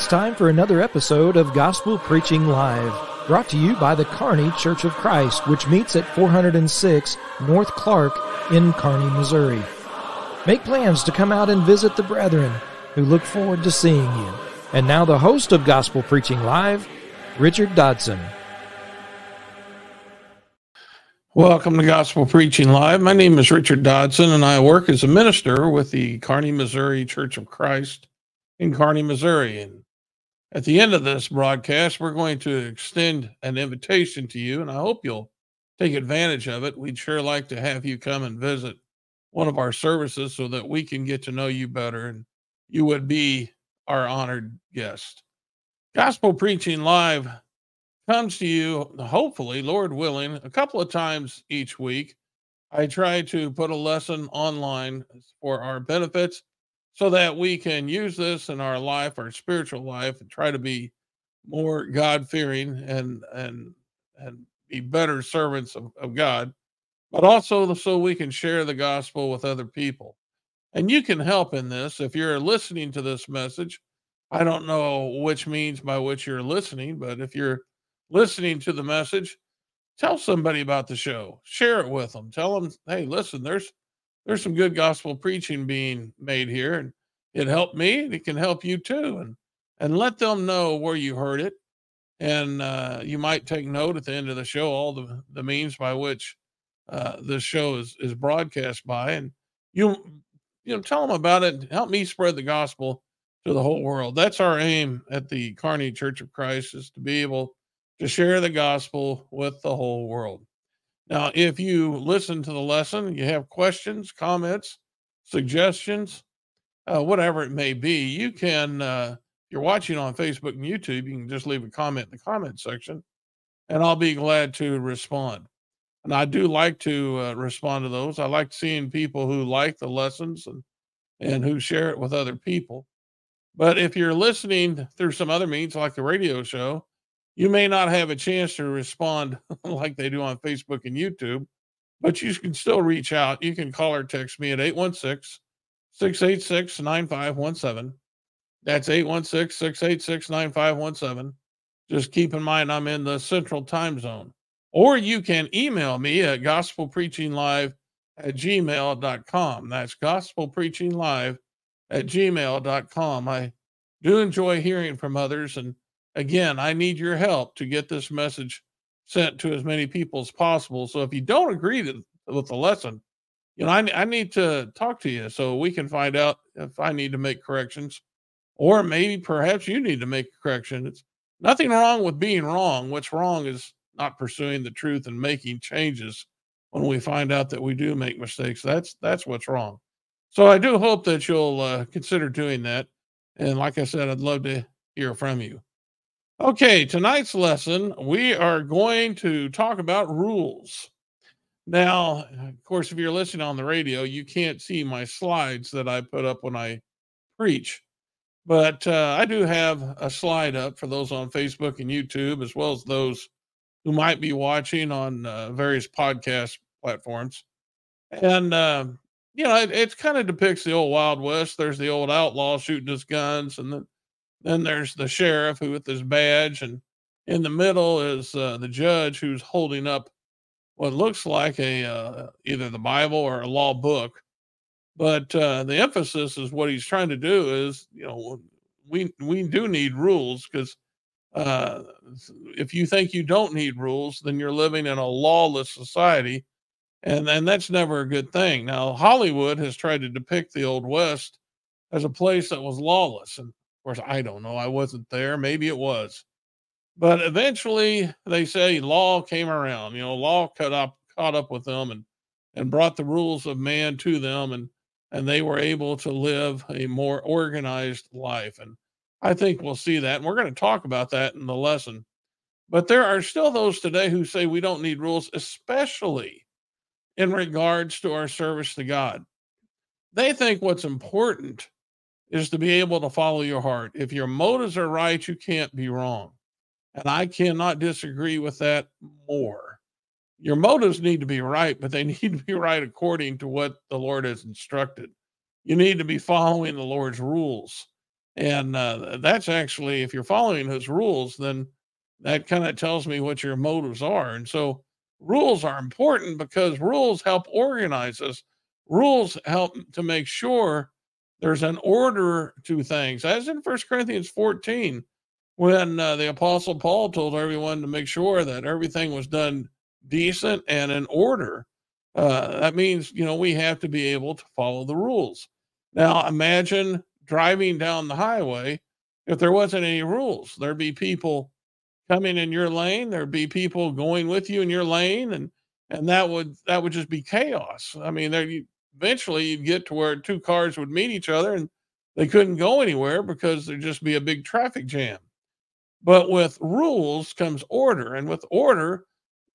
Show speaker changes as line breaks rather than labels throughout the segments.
It's time for another episode of Gospel Preaching Live, brought to you by the Kearney Church of Christ, which meets at 406 North Clark in Kearney, Missouri. Make plans to come out and visit the brethren who look forward to seeing you. And now the host of Gospel Preaching Live, Richard Dodson.
Welcome to Gospel Preaching Live. My name is Richard Dodson, and I work as a minister with the Kearney, Missouri Church of Christ in Kearney, Missouri. And at the end of this broadcast, we're going to extend an invitation to you, and I hope you'll take advantage of it. We'd sure like to have you come and visit one of our services so that we can get to know you better and you would be our honored guest. Gospel Preaching Live comes to you, hopefully, Lord willing, a couple of times each week. I try to put a lesson online for our benefits so that we can use this in our life, our spiritual life, and try to be more God fearing and and and be better servants of, of God, but also so we can share the gospel with other people. And you can help in this if you're listening to this message. I don't know which means by which you're listening, but if you're listening to the message, tell somebody about the show. Share it with them. Tell them, hey, listen, there's there's some good gospel preaching being made here, and it helped me. And it can help you too, and and let them know where you heard it. And uh, you might take note at the end of the show all the the means by which uh, this show is is broadcast by, and you you know tell them about it. Help me spread the gospel to the whole world. That's our aim at the Kearney Church of Christ is to be able to share the gospel with the whole world. Now, if you listen to the lesson, you have questions, comments, suggestions, uh, whatever it may be, you can, uh, you're watching on Facebook and YouTube, you can just leave a comment in the comment section and I'll be glad to respond. And I do like to uh, respond to those. I like seeing people who like the lessons and, and who share it with other people. But if you're listening through some other means like the radio show, you may not have a chance to respond like they do on Facebook and YouTube, but you can still reach out. You can call or text me at 816 686 9517. That's 816 686 9517. Just keep in mind, I'm in the central time zone. Or you can email me at gospelpreachinglive at gmail.com. That's gospelpreachinglive at gmail.com. I do enjoy hearing from others and again, I need your help to get this message sent to as many people as possible. So if you don't agree to, with the lesson, you know, I, I need to talk to you so we can find out if I need to make corrections or maybe perhaps you need to make a correction. It's nothing wrong with being wrong. What's wrong is not pursuing the truth and making changes when we find out that we do make mistakes. That's that's what's wrong. So I do hope that you'll uh, consider doing that. And like I said, I'd love to hear from you. Okay, tonight's lesson, we are going to talk about rules. Now, of course, if you're listening on the radio, you can't see my slides that I put up when I preach, but uh, I do have a slide up for those on Facebook and YouTube, as well as those who might be watching on uh, various podcast platforms. And, uh, you know, it, it kind of depicts the old Wild West. There's the old outlaw shooting his guns, and then then there's the sheriff who with his badge, and in the middle is uh, the judge who's holding up what looks like a uh, either the Bible or a law book. But uh, the emphasis is what he's trying to do is, you know, we we do need rules because uh, if you think you don't need rules, then you're living in a lawless society, and and that's never a good thing. Now Hollywood has tried to depict the old West as a place that was lawless, and course, I don't know. I wasn't there. Maybe it was. But eventually they say law came around. You know, law caught up caught up with them and and brought the rules of man to them and and they were able to live a more organized life. And I think we'll see that. And we're going to talk about that in the lesson. But there are still those today who say we don't need rules, especially in regards to our service to God. They think what's important is to be able to follow your heart. If your motives are right, you can't be wrong. And I cannot disagree with that more. Your motives need to be right, but they need to be right according to what the Lord has instructed. You need to be following the Lord's rules. And uh, that's actually, if you're following his rules, then that kind of tells me what your motives are. And so rules are important because rules help organize us. Rules help to make sure there's an order to things, as in First Corinthians 14, when uh, the Apostle Paul told everyone to make sure that everything was done decent and in order. Uh, that means, you know, we have to be able to follow the rules. Now, imagine driving down the highway if there wasn't any rules. There'd be people coming in your lane, there'd be people going with you in your lane, and and that would that would just be chaos. I mean, there you, eventually you'd get to where two cars would meet each other and they couldn't go anywhere because there'd just be a big traffic jam. But with rules comes order, and with order,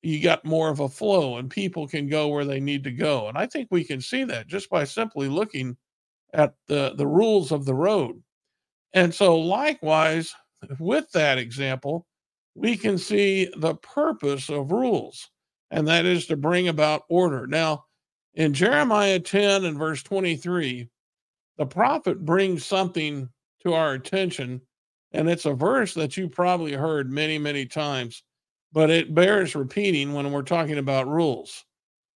you got more of a flow and people can go where they need to go. And I think we can see that just by simply looking at the, the rules of the road. And so, likewise, with that example, we can see the purpose of rules, and that is to bring about order. Now, in Jeremiah 10 and verse 23, the prophet brings something to our attention, and it's a verse that you probably heard many, many times but it bears repeating when we're talking about rules.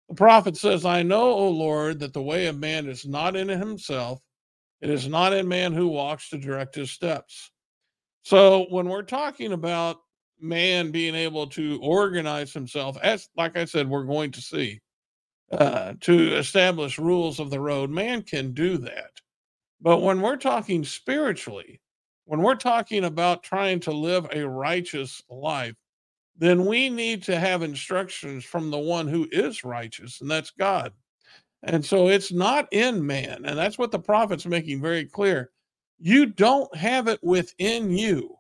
The prophet says, I know, O Lord, that the way of man is not in himself, it is not in man who walks to direct his steps. So when we're talking about man being able to organize himself, as like I said, we're going to see, uh, to establish rules of the road, man can do that. But when we're talking spiritually, when we're talking about trying to live a righteous life, then we need to have instructions from the one who is righteous, and that's God. And so it's not in man. And that's what the prophet's making very clear. You don't have it within you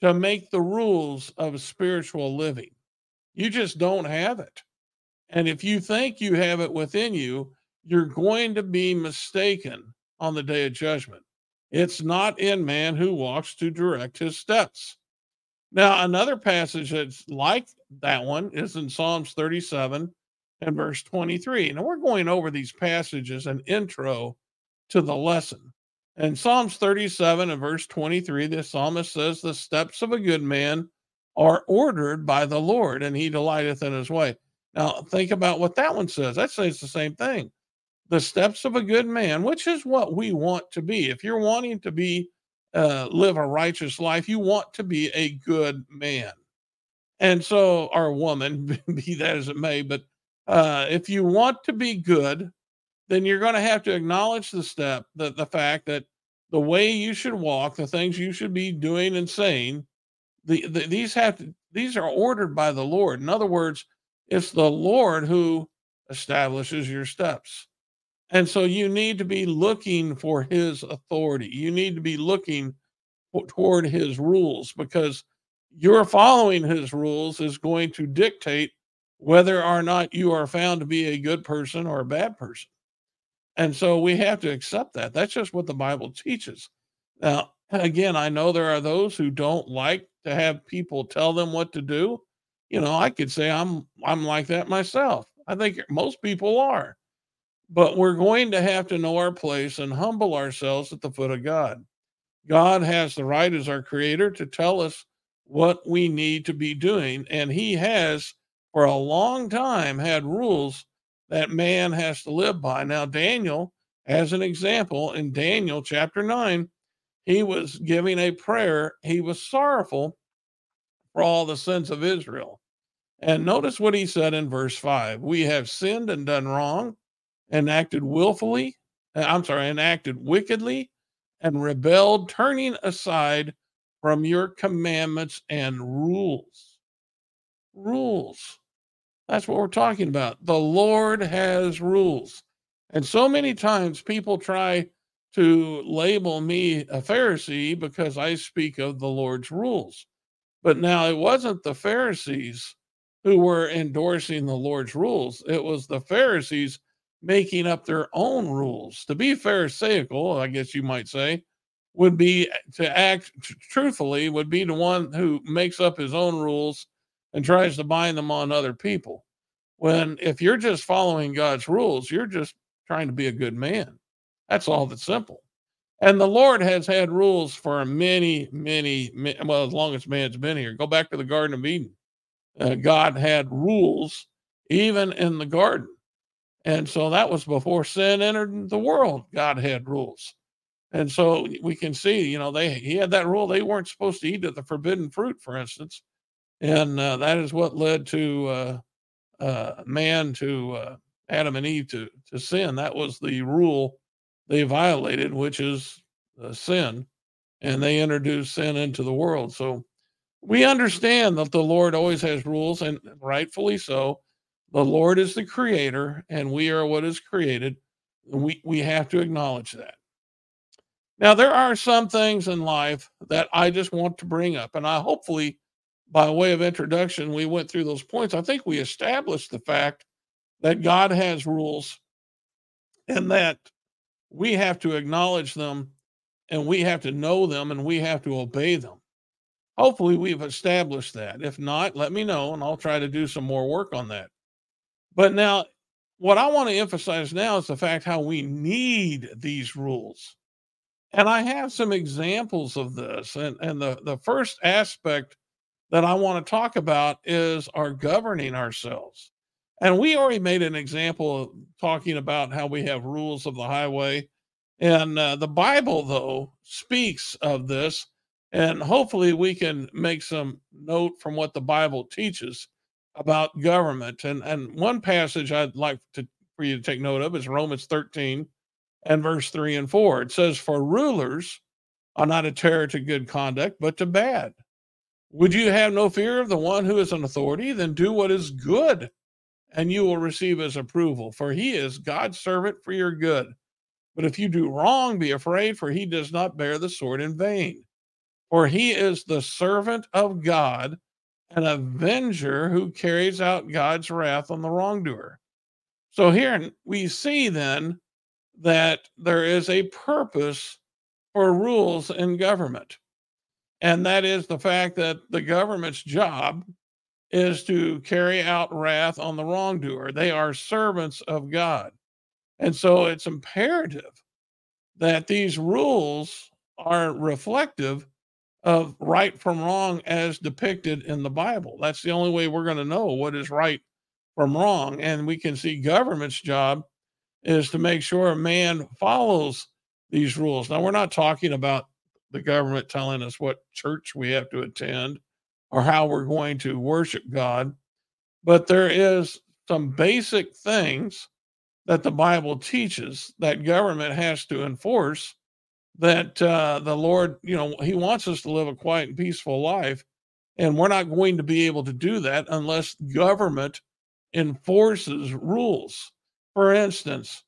to make the rules of spiritual living. You just don't have it. And if you think you have it within you, you're going to be mistaken on the day of judgment. It's not in man who walks to direct his steps. Now, another passage that's like that one is in Psalms 37 and verse 23. Now, we're going over these passages an intro to the lesson. In Psalms 37 and verse 23, the psalmist says, The steps of a good man are ordered by the Lord, and he delighteth in his way. Now, think about what that one says. That says the same thing. The steps of a good man, which is what we want to be. If you're wanting to be uh, live a righteous life, you want to be a good man. And so, or woman, be that as it may, but uh, if you want to be good, then you're going to have to acknowledge the step, that the fact that the way you should walk, the things you should be doing and saying, the, the, these have to, these are ordered by the Lord. In other words, it's the Lord who establishes your steps. And so you need to be looking for his authority. You need to be looking toward his rules because your following his rules is going to dictate whether or not you are found to be a good person or a bad person. And so we have to accept that. That's just what the Bible teaches. Now, again, I know there are those who don't like to have people tell them what to do. You know, I could say I'm I'm like that myself. I think most people are. But we're going to have to know our place and humble ourselves at the foot of God. God has the right as our creator to tell us what we need to be doing. And he has, for a long time, had rules that man has to live by. Now, Daniel, as an example, in Daniel chapter 9, he was giving a prayer. He was sorrowful for all the sins of Israel. And notice what he said in verse 5 We have sinned and done wrong and acted willfully, uh, I'm sorry, and acted wickedly and rebelled, turning aside from your commandments and rules. Rules. That's what we're talking about. The Lord has rules. And so many times people try to label me a Pharisee because I speak of the Lord's rules. But now it wasn't the Pharisees who were endorsing the Lord's rules, it was the Pharisees making up their own rules. To be Pharisaical, I guess you might say, would be eh, to act truthfully, would be the one who makes up his own rules and tries to bind them on other people. When if you're just following God's rules, you're just trying to be a good man. That's all that's simple. And the Lord has had rules for many, many, many well, as long as man's been here. Go back to the Garden of Eden. Uh, God had rules even in the garden. And so that was before sin entered the world. God had rules. And so we can see, you know, they he had that rule. They weren't supposed to eat of the forbidden fruit, for instance. And uh, that is what led to uh, uh, man to uh, Adam and Eve to, to sin. That was the rule they violated, which is sin. And they introduced sin into the world. So we understand that the Lord always has rules, and rightfully so. The Lord is the creator, and we are what is created. We, we have to acknowledge that. Now, there are some things in life that I just want to bring up, and I hopefully, by way of introduction, we went through those points. I think we established the fact that God has rules and that we have to acknowledge them and we have to know them and we have to obey them. Hopefully, we've established that. If not, let me know and I'll try to do some more work on that. But now, what I want to emphasize now is the fact how we need these rules. And I have some examples of this. And, and the, the first aspect that I want to talk about is our governing ourselves. And we already made an example of talking about how we have rules of the highway. And uh, the Bible, though, speaks of this. And hopefully we can make some note from what the Bible teaches about government. And, and one passage I'd like to, for you to take note of is Romans 13 and verse 3 and 4. It says, For rulers are not a terror to good conduct, but to bad. Would you have no fear of the one who is an authority? Then do what is good and you will receive his approval, for he is God's servant for your good. But if you do wrong, be afraid, for he does not bear the sword in vain. For he is the servant of God, an avenger who carries out God's wrath on the wrongdoer. So here we see then that there is a purpose for rules in government. And that is the fact that the government's job is to carry out wrath on the wrongdoer. They are servants of God. And so it's imperative that these rules are reflective of right from wrong as depicted in the Bible. That's the only way we're going to know what is right from wrong. And we can see government's job is to make sure a man follows these rules. Now, we're not talking about the government telling us what church we have to attend or how we're going to worship God. But there is some basic things that the Bible teaches that government has to enforce that uh, the Lord, you know, He wants us to live a quiet and peaceful life. And we're not going to be able to do that unless government enforces rules. For instance,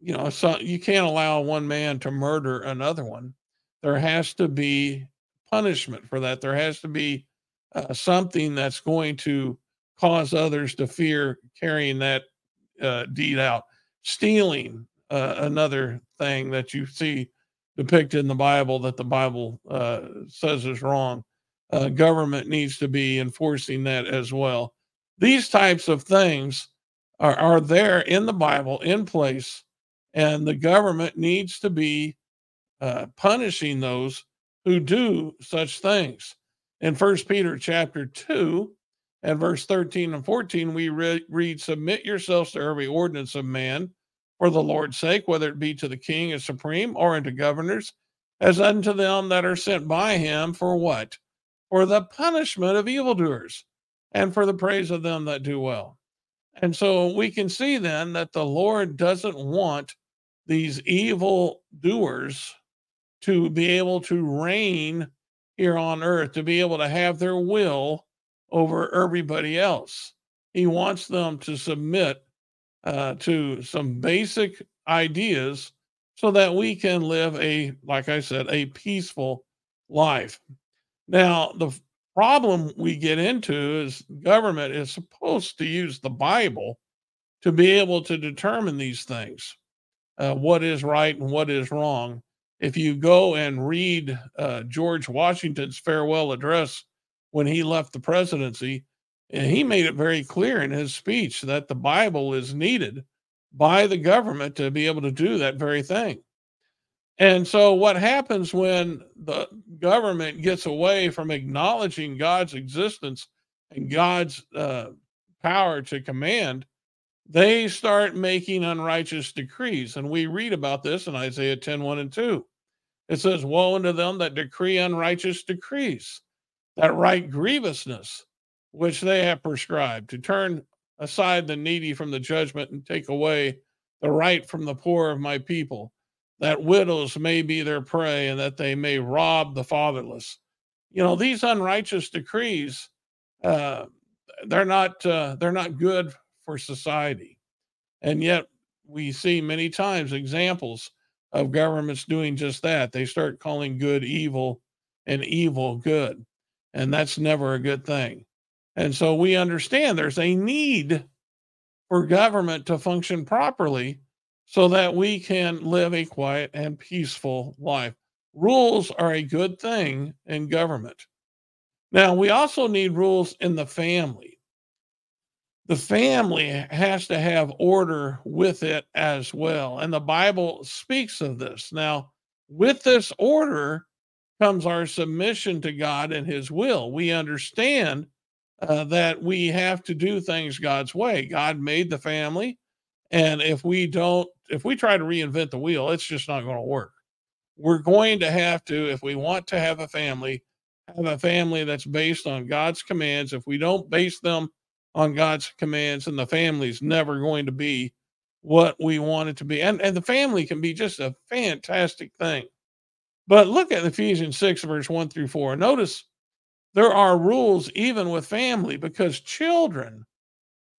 you know, so you can't allow one man to murder another one. There has to be punishment for that. There has to be uh, something that's going to cause others to fear carrying that uh, deed out. Stealing, uh, another thing that you see depicted in the Bible that the Bible uh, says is wrong. Uh, government needs to be enforcing that as well. These types of things are, are there in the Bible in place, and the government needs to be uh, punishing those who do such things. In First Peter chapter 2 and verse 13 and 14, we re- read, Submit yourselves to every ordinance of man for the Lord's sake, whether it be to the king as supreme or unto governors, as unto them that are sent by him for what? For the punishment of evildoers and for the praise of them that do well. And so we can see then that the Lord doesn't want these evil doers to be able to reign here on earth, to be able to have their will over everybody else. He wants them to submit uh, to some basic ideas so that we can live a, like I said, a peaceful life. Now, the problem we get into is government is supposed to use the Bible to be able to determine these things uh, what is right and what is wrong if you go and read uh, George Washington's farewell address when he left the presidency, and he made it very clear in his speech that the Bible is needed by the government to be able to do that very thing. And so, what happens when the government gets away from acknowledging God's existence and God's uh, power to command? They start making unrighteous decrees. And we read about this in Isaiah 10 1 and 2. It says, Woe unto them that decree unrighteous decrees, that write grievousness, which they have prescribed, to turn aside the needy from the judgment and take away the right from the poor of my people that widows may be their prey and that they may rob the fatherless. You know, these unrighteous decrees, uh, they're not uh, they're not good for society, and yet we see many times examples of governments doing just that. They start calling good evil and evil good, and that's never a good thing. And so we understand there's a need for government to function properly so that we can live a quiet and peaceful life. Rules are a good thing in government. Now, we also need rules in the family. The family has to have order with it as well. And the Bible speaks of this. Now, with this order comes our submission to God and His will. We understand uh, that we have to do things God's way. God made the family. And if we don't, if we try to reinvent the wheel, it's just not going to work. We're going to have to, if we want to have a family, have a family that's based on God's commands. If we don't base them on God's commands, and the family's never going to be what we want it to be. And, and the family can be just a fantastic thing. But look at Ephesians 6, verse 1 through 4. Notice there are rules even with family because children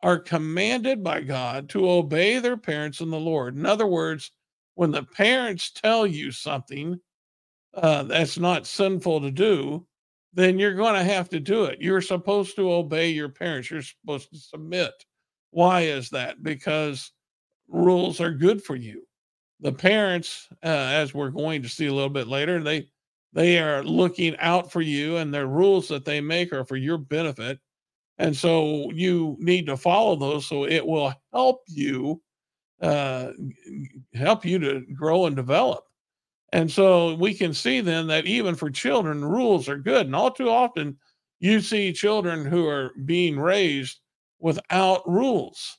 are commanded by God to obey their parents in the Lord. In other words, when the parents tell you something uh, that's not sinful to do, then you're going to have to do it. You're supposed to obey your parents. You're supposed to submit. Why is that? Because rules are good for you. The parents, uh, as we're going to see a little bit later, they they are looking out for you, and the rules that they make are for your benefit. And so you need to follow those so it will help you uh, help you to grow and develop. And so we can see then that even for children, rules are good. And all too often, you see children who are being raised without rules.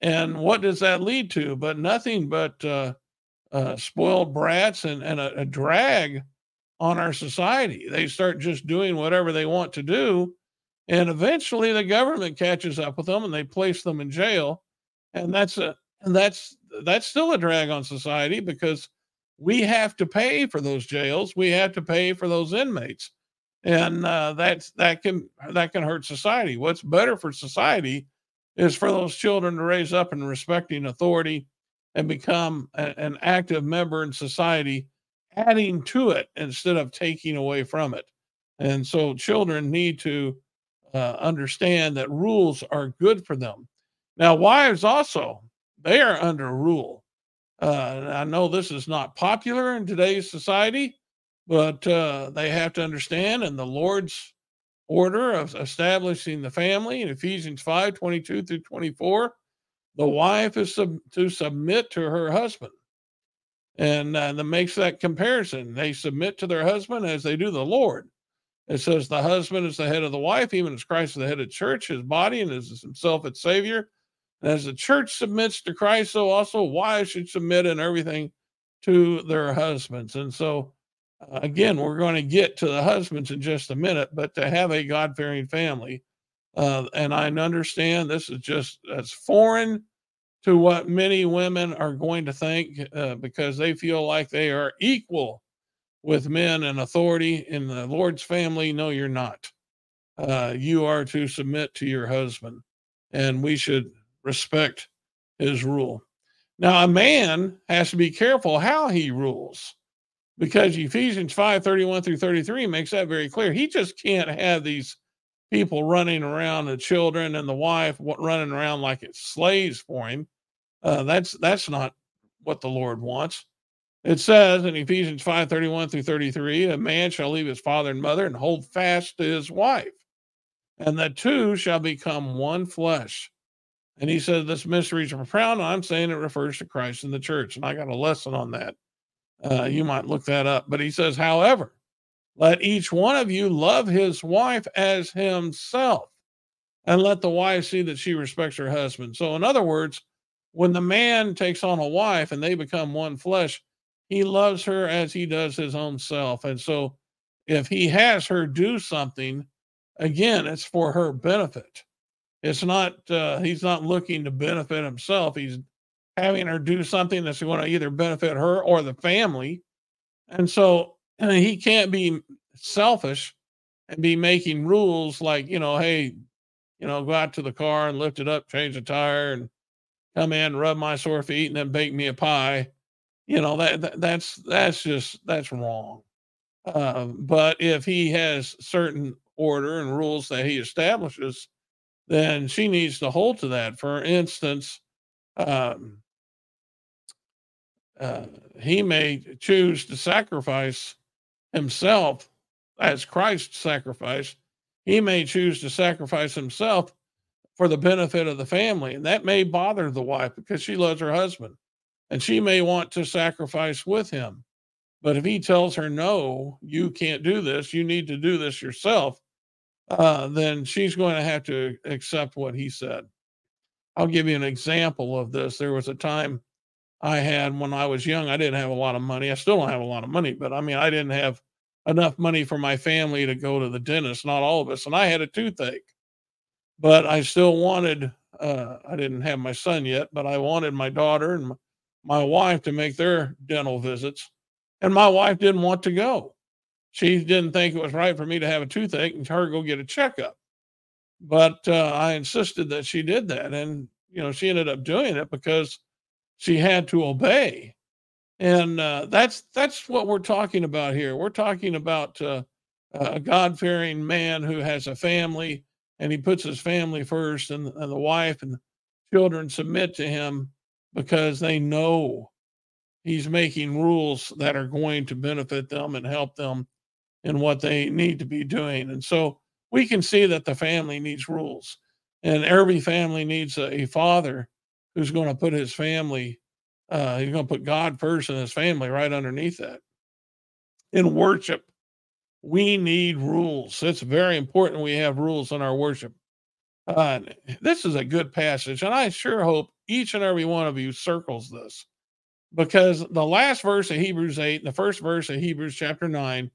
And what does that lead to? But nothing but uh, uh, spoiled brats and, and a, a drag on our society. They start just doing whatever they want to do and eventually the government catches up with them and they place them in jail and that's a and that's that's still a drag on society because we have to pay for those jails we have to pay for those inmates and uh, that's that can that can hurt society what's better for society is for those children to raise up in respecting authority and become a, an active member in society adding to it instead of taking away from it and so children need to uh, understand that rules are good for them. Now, wives also, they are under rule. Uh, I know this is not popular in today's society, but uh, they have to understand in the Lord's order of establishing the family in Ephesians 5 22 through 24, the wife is sub- to submit to her husband. And uh, that makes that comparison. They submit to their husband as they do the Lord. It says the husband is the head of the wife, even as Christ is the head of church, his body, and is himself its savior. And as the church submits to Christ, so also wives should submit in everything to their husbands. And so, uh, again, we're going to get to the husbands in just a minute, but to have a God fearing family, uh, and I understand this is just as foreign to what many women are going to think uh, because they feel like they are equal with men and authority in the Lord's family. No, you're not. Uh, you are to submit to your husband, and we should respect his rule. Now, a man has to be careful how he rules because Ephesians 5 31 through 33 makes that very clear. He just can't have these people running around, the children and the wife running around like it's slaves for him. Uh, that's that's not what the Lord wants. It says in Ephesians 5 31 through 33, a man shall leave his father and mother and hold fast to his wife, and the two shall become one flesh. And he said, This mystery is profound. I'm saying it refers to Christ and the church. And I got a lesson on that. Uh, you might look that up. But he says, however, let each one of you love his wife as himself, and let the wife see that she respects her husband. So, in other words, when the man takes on a wife and they become one flesh, he loves her as he does his own self. And so, if he has her do something, again, it's for her benefit. It's not, uh, he's not looking to benefit himself. He's having her do something that's going to either benefit her or the family. And so he can't be selfish and be making rules like, you know, hey, you know, go out to the car and lift it up, change the tire, and come in, rub my sore feet, and then bake me a pie. You know that, that that's that's just that's wrong. Uh, but if he has certain order and rules that he establishes, then she needs to hold to that. For instance, um, uh, he may choose to sacrifice himself as Christ sacrificed. He may choose to sacrifice himself for the benefit of the family. And that may bother the wife because she loves her husband and she may want to sacrifice with him. But if he tells her, no, you can't do this, you need to do this yourself, uh, then she's going to have to accept what he said. I'll give you an example of this. There was a time I had when I was young. I didn't have a lot of money. I still don't have a lot of money, but I mean, I didn't have enough money for my family to go to the dentist, not all of us. And I had a toothache, but I still wanted, uh, I didn't have my son yet, but I wanted my daughter and my wife to make their dental visits. And my wife didn't want to go. She didn't think it was right for me to have a toothache and her go get a checkup. But uh, I insisted that she did that. And, you know, she ended up doing it because she had to obey and uh, that's that's what we're talking about here we're talking about uh, a god-fearing man who has a family and he puts his family first and, and the wife and the children submit to him because they know he's making rules that are going to benefit them and help them in what they need to be doing and so we can see that the family needs rules and every family needs a, a father who's going to put his family uh, he's going to put God first and his family right underneath that. In worship, we need rules. It's very important we have rules in our worship. Uh, this is a good passage, and I sure hope each and every one of you circles this because the last verse of Hebrews 8 and the first verse of Hebrews chapter 9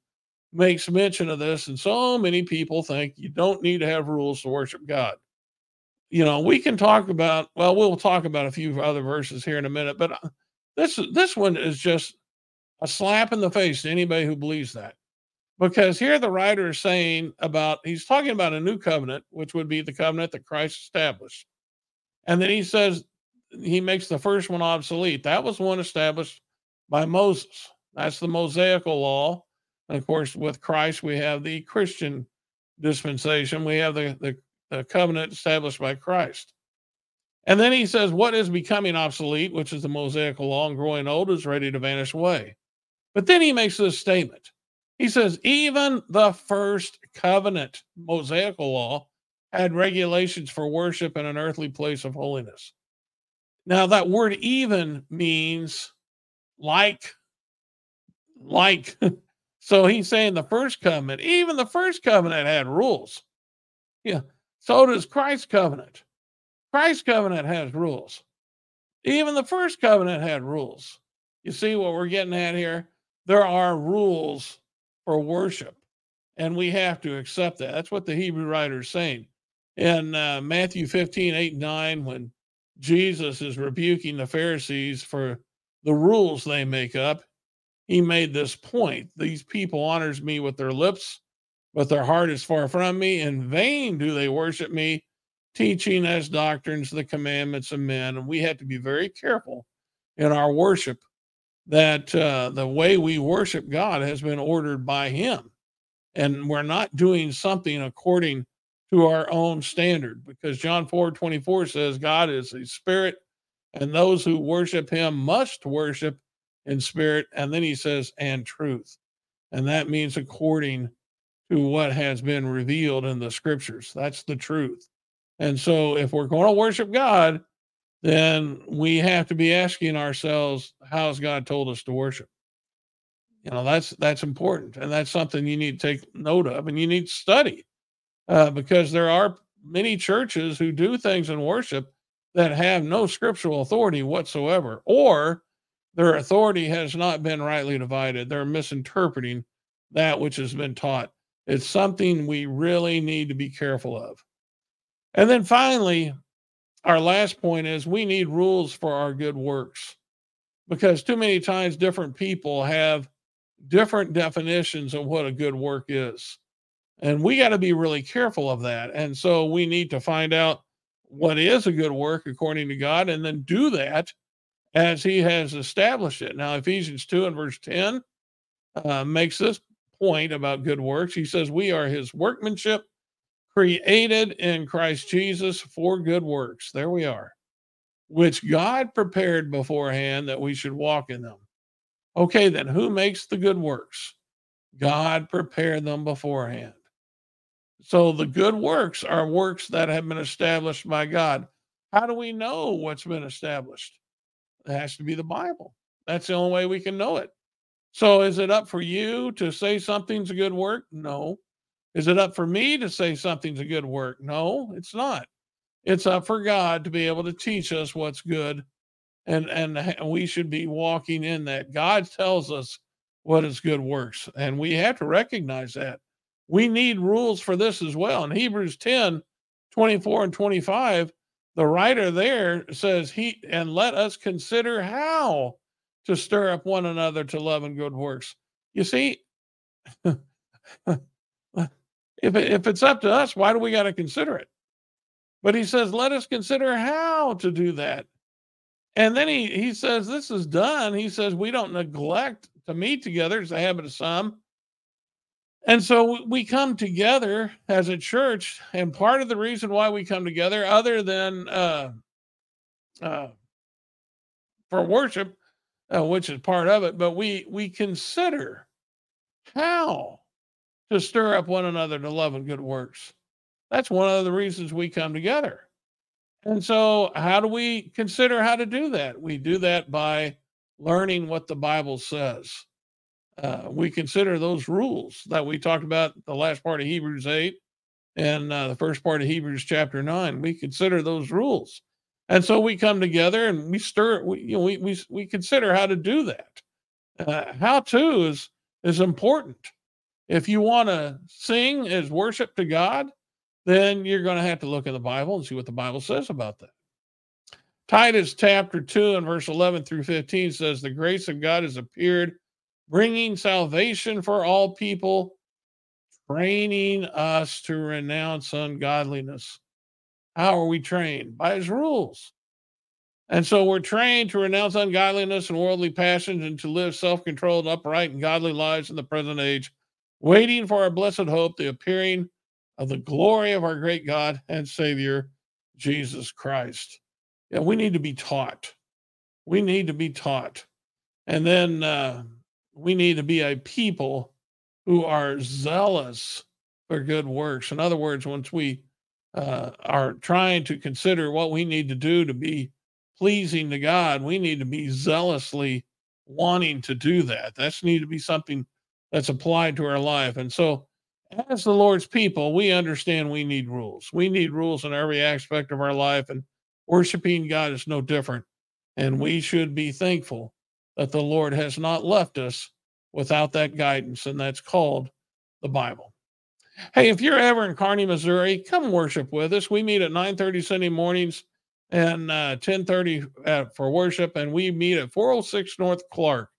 makes mention of this, and so many people think you don't need to have rules to worship God you know, we can talk about, well, we'll talk about a few other verses here in a minute, but uh, this this one is just a slap in the face to anybody who believes that. Because here the writer is saying about he's talking about a new covenant, which would be the covenant that Christ established. And then he says he makes the first one obsolete. That was one established by Moses. That's the Mosaical law. And of course, with Christ, we have the Christian dispensation. We have the, the the covenant established by Christ. And then he says, What is becoming obsolete, which is the Mosaical law and growing old, is ready to vanish away. But then he makes this statement. He says, Even the first covenant, Mosaical law, had regulations for worship in an earthly place of holiness. Now, that word even means like, like. so he's saying the first covenant, even the first covenant had rules. Yeah. So does Christ's covenant. Christ's covenant has rules. Even the first covenant had rules. You see what we're getting at here? There are rules for worship, and we have to accept that. That's what the Hebrew writer is saying. In uh, Matthew 15, 8, 9, when Jesus is rebuking the Pharisees for the rules they make up, he made this point. These people honors me with their lips, but their heart is far from me. In vain do they worship me, teaching as doctrines the commandments of men. And we have to be very careful in our worship that uh, the way we worship God has been ordered by Him. And we're not doing something according to our own standard because John 4 24 says, God is a spirit, and those who worship Him must worship in spirit. And then He says, and truth. And that means according to what has been revealed in the scriptures. That's the truth. And so, if we're going to worship God, then we have to be asking ourselves, how has God told us to worship? You know, that's that's important, and that's something you need to take note of, and you need to study, uh, because there are many churches who do things in worship that have no scriptural authority whatsoever, or their authority has not been rightly divided. They're misinterpreting that which has been taught. It's something we really need to be careful of. And then finally, our last point is we need rules for our good works because too many times different people have different definitions of what a good work is. And we got to be really careful of that. And so we need to find out what is a good work according to God and then do that as he has established it. Now, Ephesians 2 and verse 10 uh, makes this point about good works. He says, We are his workmanship, created in Christ Jesus for good works. There we are, which God prepared beforehand that we should walk in them. Okay, then who makes the good works? God prepared them beforehand. So the good works are works that have been established by God. How do we know what's been established? It has to be the Bible. That's the only way we can know it. So is it up for you to say something's a good work? No. Is it up for me to say something's a good work? No, it's not. It's up for God to be able to teach us what's good and and we should be walking in that. God tells us what is good works and we have to recognize that we need rules for this as well. In Hebrews 10 24 and 25, the writer there says, He and let us consider how to stir up one another to love and good works. You see, if, if it's up to us, why do we got to consider it? But he says, let us consider how to do that. And then he, he says, this is done. He says, we don't neglect to meet together It's the habit of some, and so we come together as a church, and part of the reason why we come together, other than uh, uh, for worship, uh, which is part of it, but we we consider how to stir up one another to love and good works. That's one of the reasons we come together. And so, how do we consider how to do that? We do that by learning what the Bible says uh, we consider those rules that we talked about the last part of Hebrews 8 and uh, the first part of Hebrews chapter 9. We consider those rules. And so we come together and we stir, we, you know, we, we, we consider how to do that. Uh, how to is, is important. If you want to sing as worship to God, then you're going to have to look in the Bible and see what the Bible says about that. Titus chapter 2 and verse 11 through 15 says, The grace of God has appeared bringing salvation for all people, training us to renounce ungodliness. How are we trained? By his rules. And so we're trained to renounce ungodliness and worldly passions and to live self controlled, upright, and godly lives in the present age, waiting for our blessed hope, the appearing of the glory of our great God and Savior, Jesus Christ. Yeah, we need to be taught. We need to be taught. And then uh, we need to be a people who are zealous for good works. In other words, once we uh, are trying to consider what we need to do to be pleasing to God, we need to be zealously wanting to do that. That's need to be something that's applied to our life. And so, as the Lord's people, we understand we need rules. We need rules in every aspect of our life, and worshiping God is no different. And we should be thankful that the Lord has not left us without that guidance, and that's called the Bible. Hey, if you're ever in Kearney, Missouri, come worship with us. We meet at 9:30 Sunday mornings and uh, 10:30 uh, for worship, and we meet at 406 North Clark.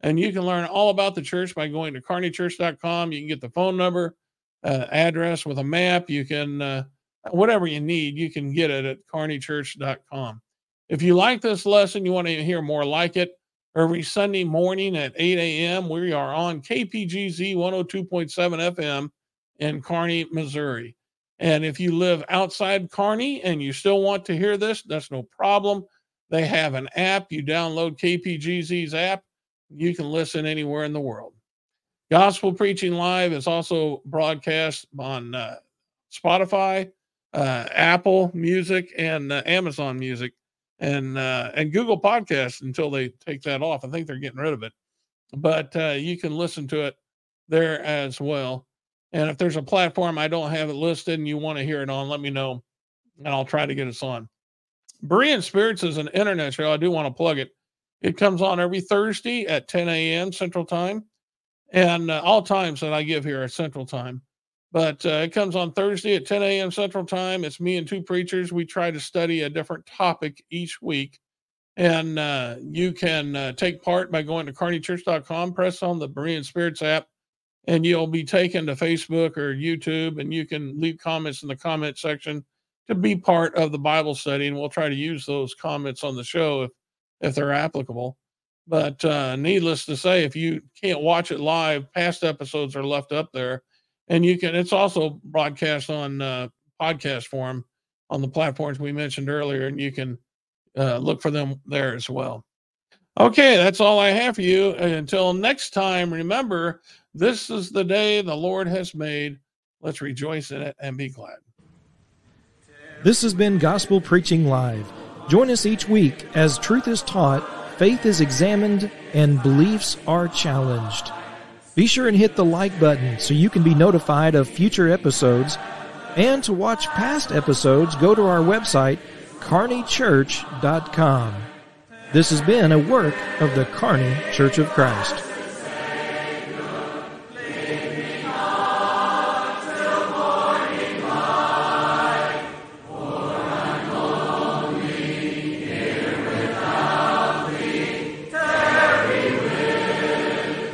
And you can learn all about the church by going to kearneychurch.com. You can get the phone number, uh, address with a map. You can uh, whatever you need, you can get it at kearneychurch.com. If you like this lesson, you want to hear more like it, every Sunday morning at 8 a.m. We are on KPGZ 102.7 FM in Kearney, Missouri. And if you live outside Kearney and you still want to hear this, that's no problem. They have an app. You download KPGZ's app. You can listen anywhere in the world. Gospel Preaching Live is also broadcast on uh, Spotify, uh, Apple Music, and uh, Amazon Music and uh, and Google Podcasts until they take that off. I think they're getting rid of it. but uh, you can listen to it there as well. And if there's a platform I don't have it listed and you want to hear it on, let me know and I'll try to get us on. Berean Spirits is an internet show. I do want to plug it. It comes on every Thursday at 10 a.m. Central Time, and uh, all times that I give here are Central Time. But uh, it comes on Thursday at 10 a.m. Central Time. It's me and two preachers. We try to study a different topic each week. And uh, you can uh, take part by going to kearneychurch.com, press on the Berean Spirits app, and you'll be taken to Facebook or YouTube, and you can leave comments in the comment section to be part of the Bible study, and we'll try to use those comments on the show if if they're applicable. But uh, needless to say, if you can't watch it live, past episodes are left up there, and you can. It's also broadcast on uh, podcast form on the platforms we mentioned earlier, and you can uh, look for them there as well. Okay, that's all I have for you. Until next time, remember this is the day the Lord has made. Let's rejoice in it and be glad.
This has been Gospel Preaching Live. Join us each week as truth is taught, faith is examined, and beliefs are challenged. Be sure and hit the like button so you can be notified of future episodes. And to watch past episodes, go to our website, kearneychurch.com. This has been a work of the Kearney Church of Christ.